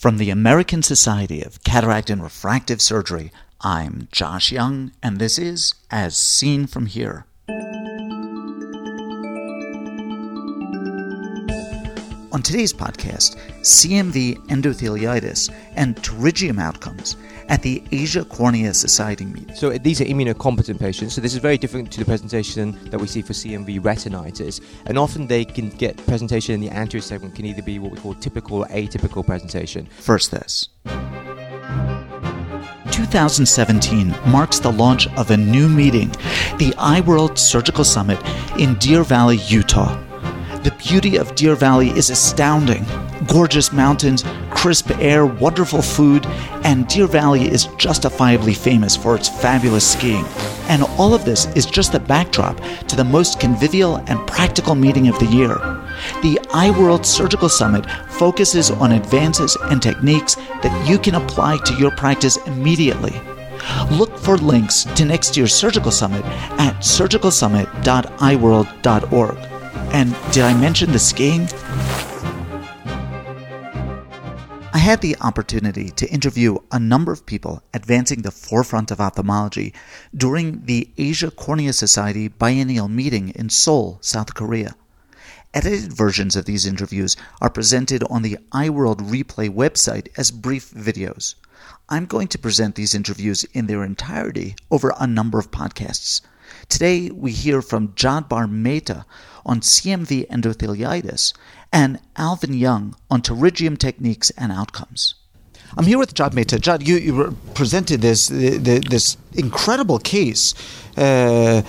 From the American Society of Cataract and Refractive Surgery, I'm Josh Young, and this is As Seen From Here. On today's podcast, CMV endotheliitis and pterygium outcomes at the Asia Cornea Society meeting. So these are immunocompetent patients. So this is very different to the presentation that we see for CMV retinitis. And often they can get presentation in the anterior segment can either be what we call typical or atypical presentation. First, this. 2017 marks the launch of a new meeting, the EyeWorld Surgical Summit in Deer Valley, Utah. The beauty of Deer Valley is astounding. Gorgeous mountains, crisp air, wonderful food, and Deer Valley is justifiably famous for its fabulous skiing. And all of this is just the backdrop to the most convivial and practical meeting of the year. The EyeWorld Surgical Summit focuses on advances and techniques that you can apply to your practice immediately. Look for links to next year's Surgical Summit at surgicalsummit.eyeworld.org. And did I mention the skiing? I had the opportunity to interview a number of people advancing the forefront of ophthalmology during the Asia Cornea Society biennial meeting in Seoul, South Korea. Edited versions of these interviews are presented on the EyeWorld Replay website as brief videos. I'm going to present these interviews in their entirety over a number of podcasts. Today, we hear from Jodhbir Mehta on CMV endotheliitis and Alvin Young on pterygium techniques and outcomes. I'm here with Jad Mehta. Jad, you, you presented this this incredible case. Uh,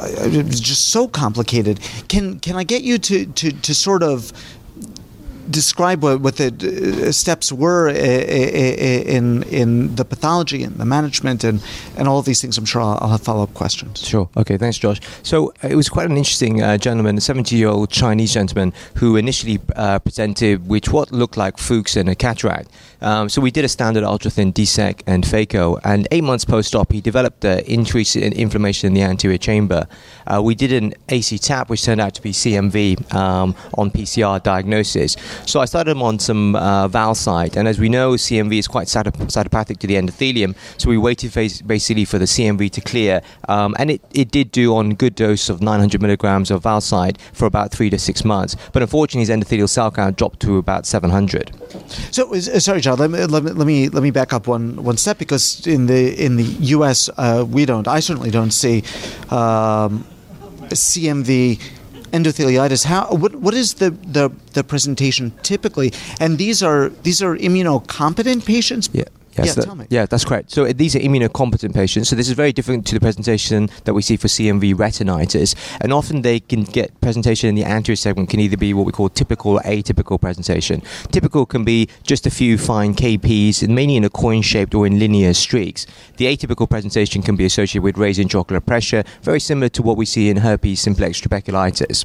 it was just so complicated. Can can I get you to, to, to sort of describe what, what the uh, steps were in in the pathology and the management and, and all of these things. I'm sure I'll, I'll have follow up questions. Sure. Okay. Thanks, Josh. So uh, it was quite an interesting uh, gentleman, a 70 year old Chinese gentleman who initially uh, presented with what looked like Fuchs and a cataract. Um, so we did a standard ultra thin DSEK and phaco, and eight months post op, he developed an increase in inflammation in the anterior chamber. Uh, we did an AC tap, which turned out to be CMV um, on PCR diagnosis. So I started him on some uh, Valcyte, and as we know, CMV is quite cytopathic to the endothelium. So we waited basically for the CMV to clear, um, and it, it did do on good dose of 900 milligrams of Valcyte for about three to six months. But unfortunately, his endothelial cell count dropped to about 700. So, uh, sorry, John. Let me, let me, let me let me back up one one step because in the in the U.S. Uh, we don't. I certainly don't see um, CMV endotheliitis. How what what is the, the the presentation typically? And these are these are immunocompetent patients. Yeah. Yes, yeah, that, yeah, that's correct. So uh, these are immunocompetent patients. So this is very different to the presentation that we see for CMV retinitis. And often they can get presentation in the anterior segment can either be what we call typical or atypical presentation. Typical can be just a few fine KPs, mainly in a coin-shaped or in linear streaks. The atypical presentation can be associated with raised intraocular pressure, very similar to what we see in herpes simplex trabeculitis.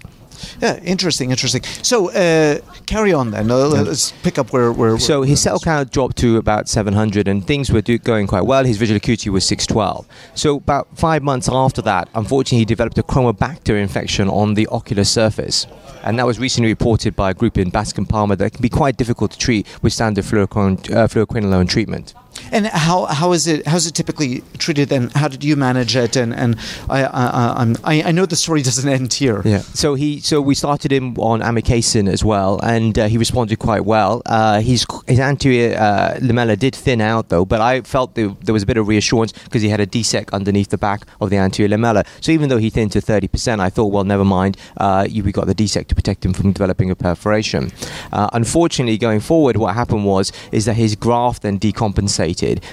Yeah, interesting, interesting. So uh, carry on then. Uh, let's pick up where. where so his cell count dropped to about 700, and things were do- going quite well. His visual acuity was 612. So about five months after that, unfortunately, he developed Achromobacter infection on the ocular surface, and that was recently reported by a group in Bascom Palmer that can be quite difficult to treat with standard uh, fluoroquinolone treatment. And how how is it how is it typically treated? And how did you manage it? And and I I, I, I know the story doesn't end here. Yeah. So he so we started him on amikacin as well, and uh, he responded quite well. Uh, his his anterior uh, lamella did thin out though, but I felt there, there was a bit of reassurance because he had a DSEK underneath the back of the anterior lamella. So even though he thinned to thirty percent, I thought, well, never mind. Uh, we got the DSEK to protect him from developing a perforation. Uh, unfortunately, going forward, what happened was is that his graft then decompensated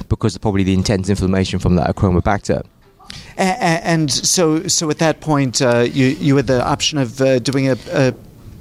because of probably the intense inflammation from that Achromobacter. And, so, so at that point, uh, you you had the option of uh, doing a, a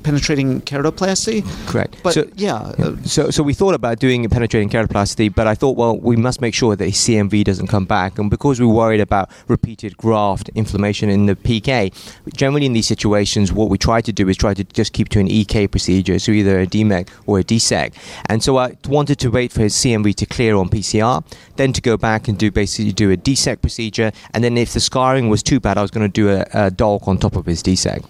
penetrating keratoplasty. Correct. But so, yeah. yeah. So, so we thought about doing a penetrating keratoplasty, but I thought, well, we must make sure that his CMV doesn't come back. And because we worried about repeated graft inflammation in the PK, generally in these situations, what we try to do is try to just keep to an EK procedure, so either a DMEK or a DSEK. And so I wanted to wait for his CMV to clear on PCR, then to go back and do basically do a DSEK procedure, and then if the scarring was too bad, I was going to do a, a DALK on top of his DSEK.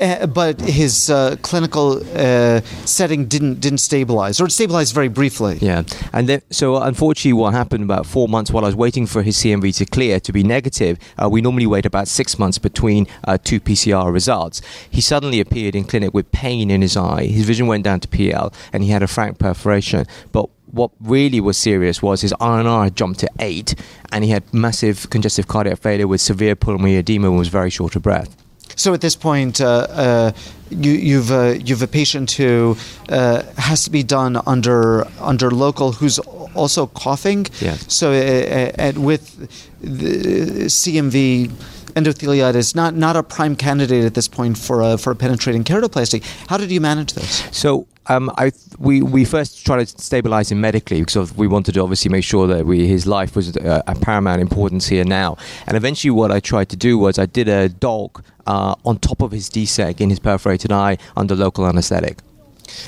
Uh, but his uh, clinical uh, setting didn't didn't stabilize, or it stabilized very briefly. Yeah, and then, so unfortunately, what happened about four months while I was waiting for his CMV to clear to be negative, uh, we normally wait about six months between uh, two PCR results. He suddenly appeared in clinic with pain in his eye. His vision went down to PL, and he had a frank perforation. But what really was serious was his had jumped to eight, and he had massive congestive cardiac failure with severe pulmonary edema and was very short of breath. So at this point, uh, uh, you, you've uh, you've a patient who uh, has to be done under under local who's also coughing. Yes. So uh, uh, and with the CMV endotheliitis, not not a prime candidate at this point for a for a penetrating keratoplasty. How did you manage this? So um, I we we first tried to stabilize him medically because we wanted to obviously make sure that we, his life was uh, a paramount importance here now. And eventually, what I tried to do was I did a DALK uh, on top of his DSEK in his perforated eye under local anesthetic.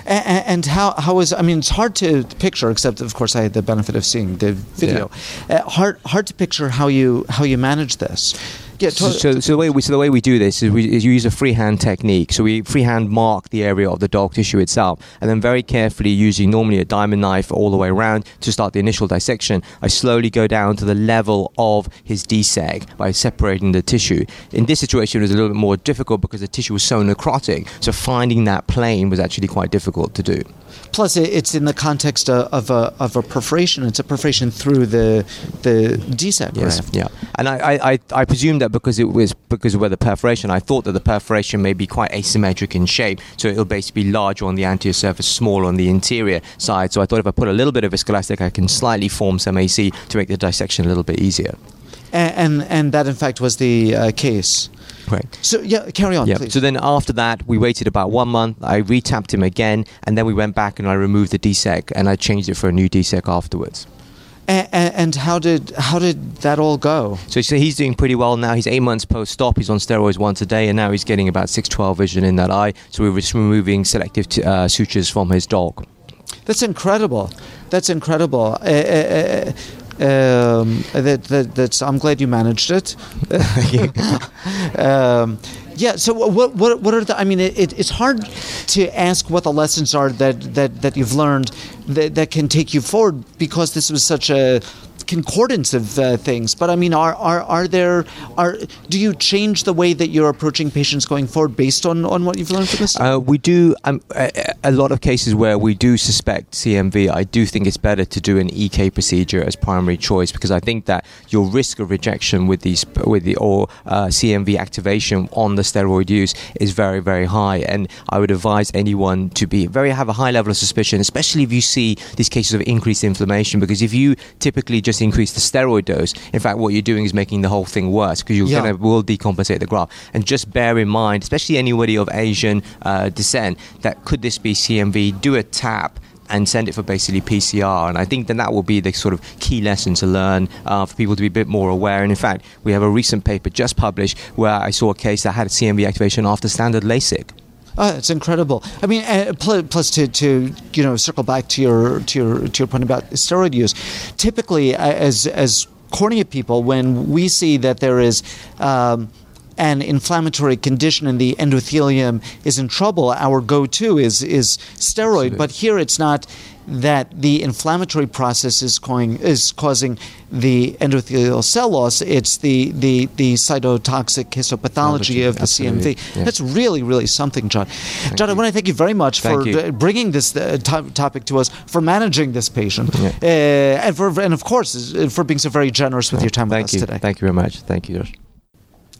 And, and how how was I mean it's hard to picture except of course I had the benefit of seeing the video. Uh, hard hard to picture how you how you manage this. Yeah, so, so, so, the way we so the way we do this is we is use a freehand technique. So we freehand mark the area of the DALK tissue itself, and then very carefully using normally a diamond knife all the way around to start the initial dissection. I slowly go down to the level of his DSEK by separating the tissue. In this situation, it was a little bit more difficult because the tissue was so necrotic. So finding that plane was actually quite difficult to do. Plus, it's in the context of a, of a perforation. It's a perforation through the the DSEK. Yes, yeah. And I, I, I presume that because it was because of where the perforation, I thought that the perforation may be quite asymmetric in shape. So it'll basically be larger on the anterior surface, smaller on the interior side. So I thought if I put a little bit of viscoelastic, I can slightly form some AC to make the dissection a little bit easier. And and, and that in fact was the uh, case. So yeah, carry on. Yeah. Please. So then after that, we waited about one month. I retapped him again, and then we went back and I removed the DSEK and I changed it for a new DSEK afterwards. And, and, how did how did that all go? So, so he's doing pretty well now. He's eight months post stop. He's on steroids once a day, and now he's getting about six twelve vision in that eye. So we're just removing selective t- uh, sutures from his DALK. That's incredible. That's incredible. Uh, uh, um, that, that, that's, I'm glad you managed it. um, yeah. So what what what are the? I mean, it, it's hard to ask what the lessons are that that, that you've learned that, that can take you forward because this was such a concordance of uh, things. But I mean, are, are are there are do you change the way that you're approaching patients going forward based on, on what you've learned from this? Uh, we do um, a, lot of cases where we do suspect CMV. I do think it's better to do an EK procedure as primary choice because I think that your risk of rejection with these with the or uh, CMV activation on the steroid use is very very high, and I would advise anyone to be very have a high level of suspicion, especially if you see these cases of increased inflammation. Because if you typically just just increase the steroid dose. In fact, what you're doing is making the whole thing worse because you're yeah. going to will decompensate the graft. And just bear in mind, especially anybody of Asian uh, descent, that could this be CMV? Do a tap and send it for basically PCR. And I think then that will be the sort of key lesson to learn uh, for people to be a bit more aware. And in fact, we have a recent paper just published where I saw a case that had a CMV activation after standard LASIK. Oh, it's incredible. I mean, uh, plus to, to you know circle back to your to your to your point about steroid use. Typically, uh, as as cornea people, when we see that there is um, an inflammatory condition and the endothelium is in trouble, our go-to is is steroid. But here, it's not that the inflammatory process is going is causing the endothelial cell loss. It's the the, the cytotoxic histopathology of the absolutely. CMV. Yeah. That's really really something, John. Thank John, you. I want to thank you very much thank for you. bringing this uh, topic to us, for managing this patient, yeah. uh, and for and of course for being so very generous with your time thank with you. us today. Thank you very much. Thank you, Josh.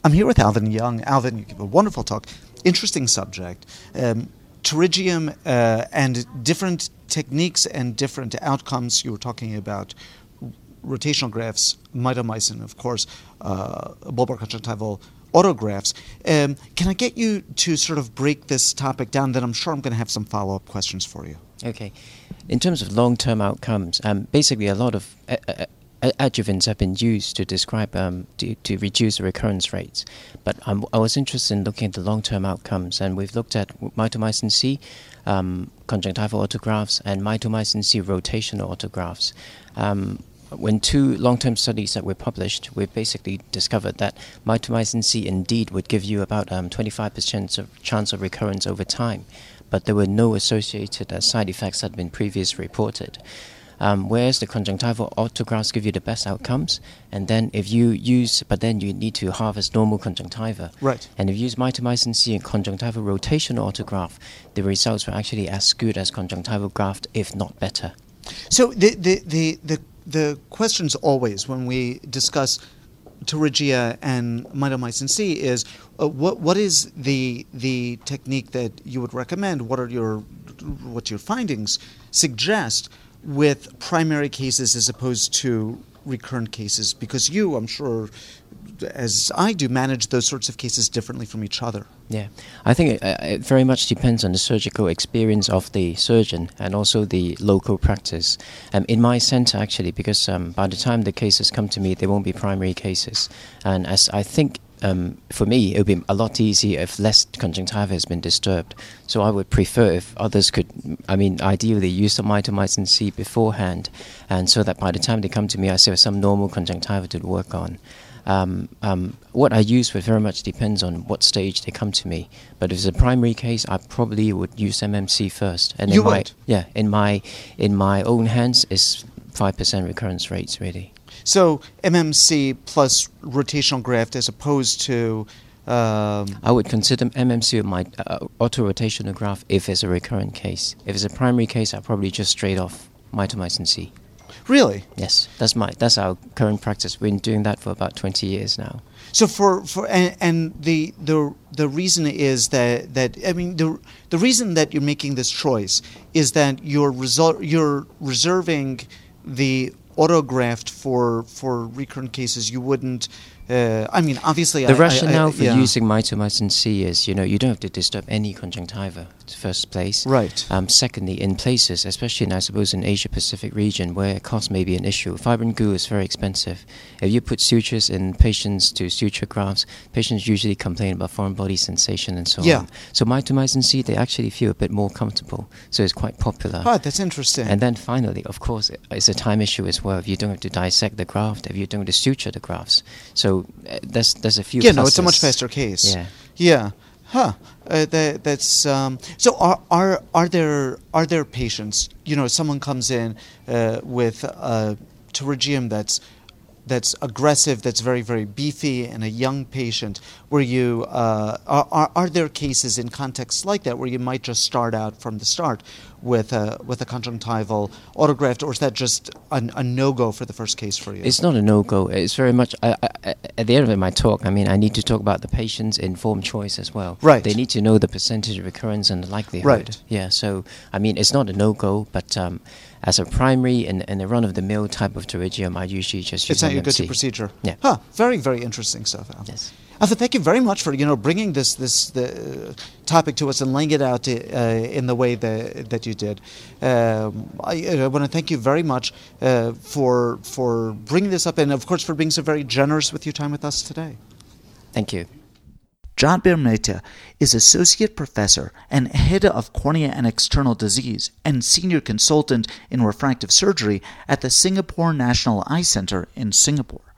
I'm here with Alvin Young. Alvin, you give a wonderful talk. Interesting subject. Um, pterygium uh, and different techniques and different outcomes. You were talking about rotational grafts, mitomycin, of course, uh, bulbar conjunctival autografts. Um, can I get you to sort of break this topic down? Then I'm sure I'm going to have some follow up questions for you. Okay. In terms of long term outcomes, um, basically a lot of uh, uh, adjuvants have been used to describe um, to, to reduce recurrence rates. But um, I was interested in looking at the long-term outcomes, and we've looked at mitomycin C, um, conjunctival autografts, and mitomycin C rotational autografts. Um, when two long-term studies that were published, we basically discovered that mitomycin C indeed would give you about um, 25% of chance of recurrence over time, but there were no associated uh, side effects that had been previously reported. Um, whereas the conjunctival autografts give you the best outcomes, and then if you use, but then you need to harvest normal conjunctiva. Right. And if you use mitomycin C and conjunctival rotational autograft, the results were actually as good as conjunctival graft, if not better. So the the the the, the questions always when we discuss pterygia and mitomycin C is uh, what what is the the technique that you would recommend? What are your what your findings suggest with primary cases as opposed to recurrent cases? Because you, I'm sure, as I do, manage those sorts of cases differently from each other. Yeah, I think it, uh, it, very much depends on the surgical experience of the surgeon and also the local practice. Um, in my center, actually, because um, by the time the cases come to me, they won't be primary cases. And as I think um, for me, it would be a lot easier if less conjunctiva has been disturbed. So I would prefer if others could, I mean, ideally use some mitomycin C beforehand, and so that by the time they come to me, I still have some normal conjunctiva to work on. Um, um, what I use would very much depends on what stage they come to me. But if it's a primary case, I probably would use MMC first. And you in my. Yeah, in my in my own hands, is five percent recurrence rates really. So MMC plus rotational graft as opposed to. Um, I would consider MMC my uh, auto rotational graft if it's a recurrent case. If it's a primary case, I probably just straight off mitomycin C. Really? Yes, that's my that's our current practice. We've been doing that for about twenty years now. So for for and, and the the the reason is that that I mean the the reason that you're making this choice is that you're result you're reserving the autograft for for recurrent cases. You wouldn't uh, I mean, obviously, the I, rationale I, I, for yeah. using mitomycin C is, you know, you don't have to disturb any conjunctiva. First place, right? Um, secondly, in places, especially in I suppose in Asia Pacific region where cost may be an issue, fibrin glue is very expensive. If you put sutures in patients to suture grafts, patients usually complain about foreign body sensation and so yeah. on. So mitomycin C, they actually feel a bit more comfortable. So it's quite popular. Oh, that's interesting. And then finally, of course, it's a time issue as well. If you don't have to dissect the graft, if you don't have to suture the grafts, so uh, there's there's a few. Yeah, no, it's a much faster case. Yeah. Yeah. Huh. Uh, that, that's um, so. Are are are there are there patients? You know, someone comes in uh, with a pterygium that's that's aggressive, that's very very beefy, and a young patient. Where you uh, are, are are there cases in contexts like that where you might just start out from the start with a with a conjunctival autograft, or is that just a, a no go for the first case for you? It's not a no go. It's very much I, I, at the end of my talk. I mean, I need to talk about the patient's informed choice as well. Right. They need to know the percentage of recurrence and the likelihood. Right. Yeah. So I mean, it's not a no go, but um, as a primary and, and a run of the mill type of pterygium, I usually just use it's not your MMC. go-to procedure. Yeah. Huh. Very very interesting stuff. Al. Yes. Alpha, thank you very much for you know bringing this this the, uh, topic to us and laying it out uh, in the way that that you did. Um, I, I want to thank you very much uh, for for bringing this up and of course for being so very generous with your time with us today. Thank you. John Mehta is Associate Professor and Head of Cornea and External Disease and Senior Consultant in Refractive Surgery at the Singapore National Eye Center in Singapore.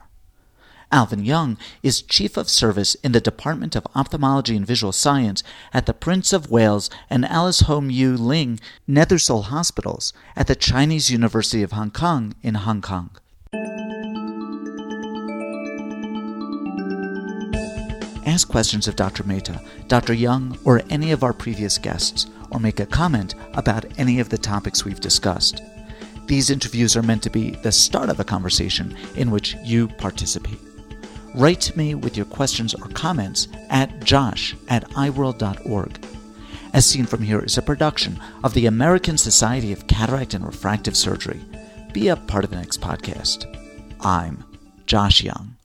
Alvin Young is Chief of Service in the Department of Ophthalmology and Visual Science at the Prince of Wales and Alice Ho Miu Ling Nethersole Hospitals at the Chinese University of Hong Kong in Hong Kong. Ask questions of Dr. Mehta, Dr. Young, or any of our previous guests, or make a comment about any of the topics we've discussed. These interviews are meant to be the start of a conversation in which you participate. Write to me with your questions or comments at josh at eyeworld.org. As Seen From Here is a production of the American Society of Cataract and Refractive Surgery. Be a part of the next podcast. I'm Josh Young.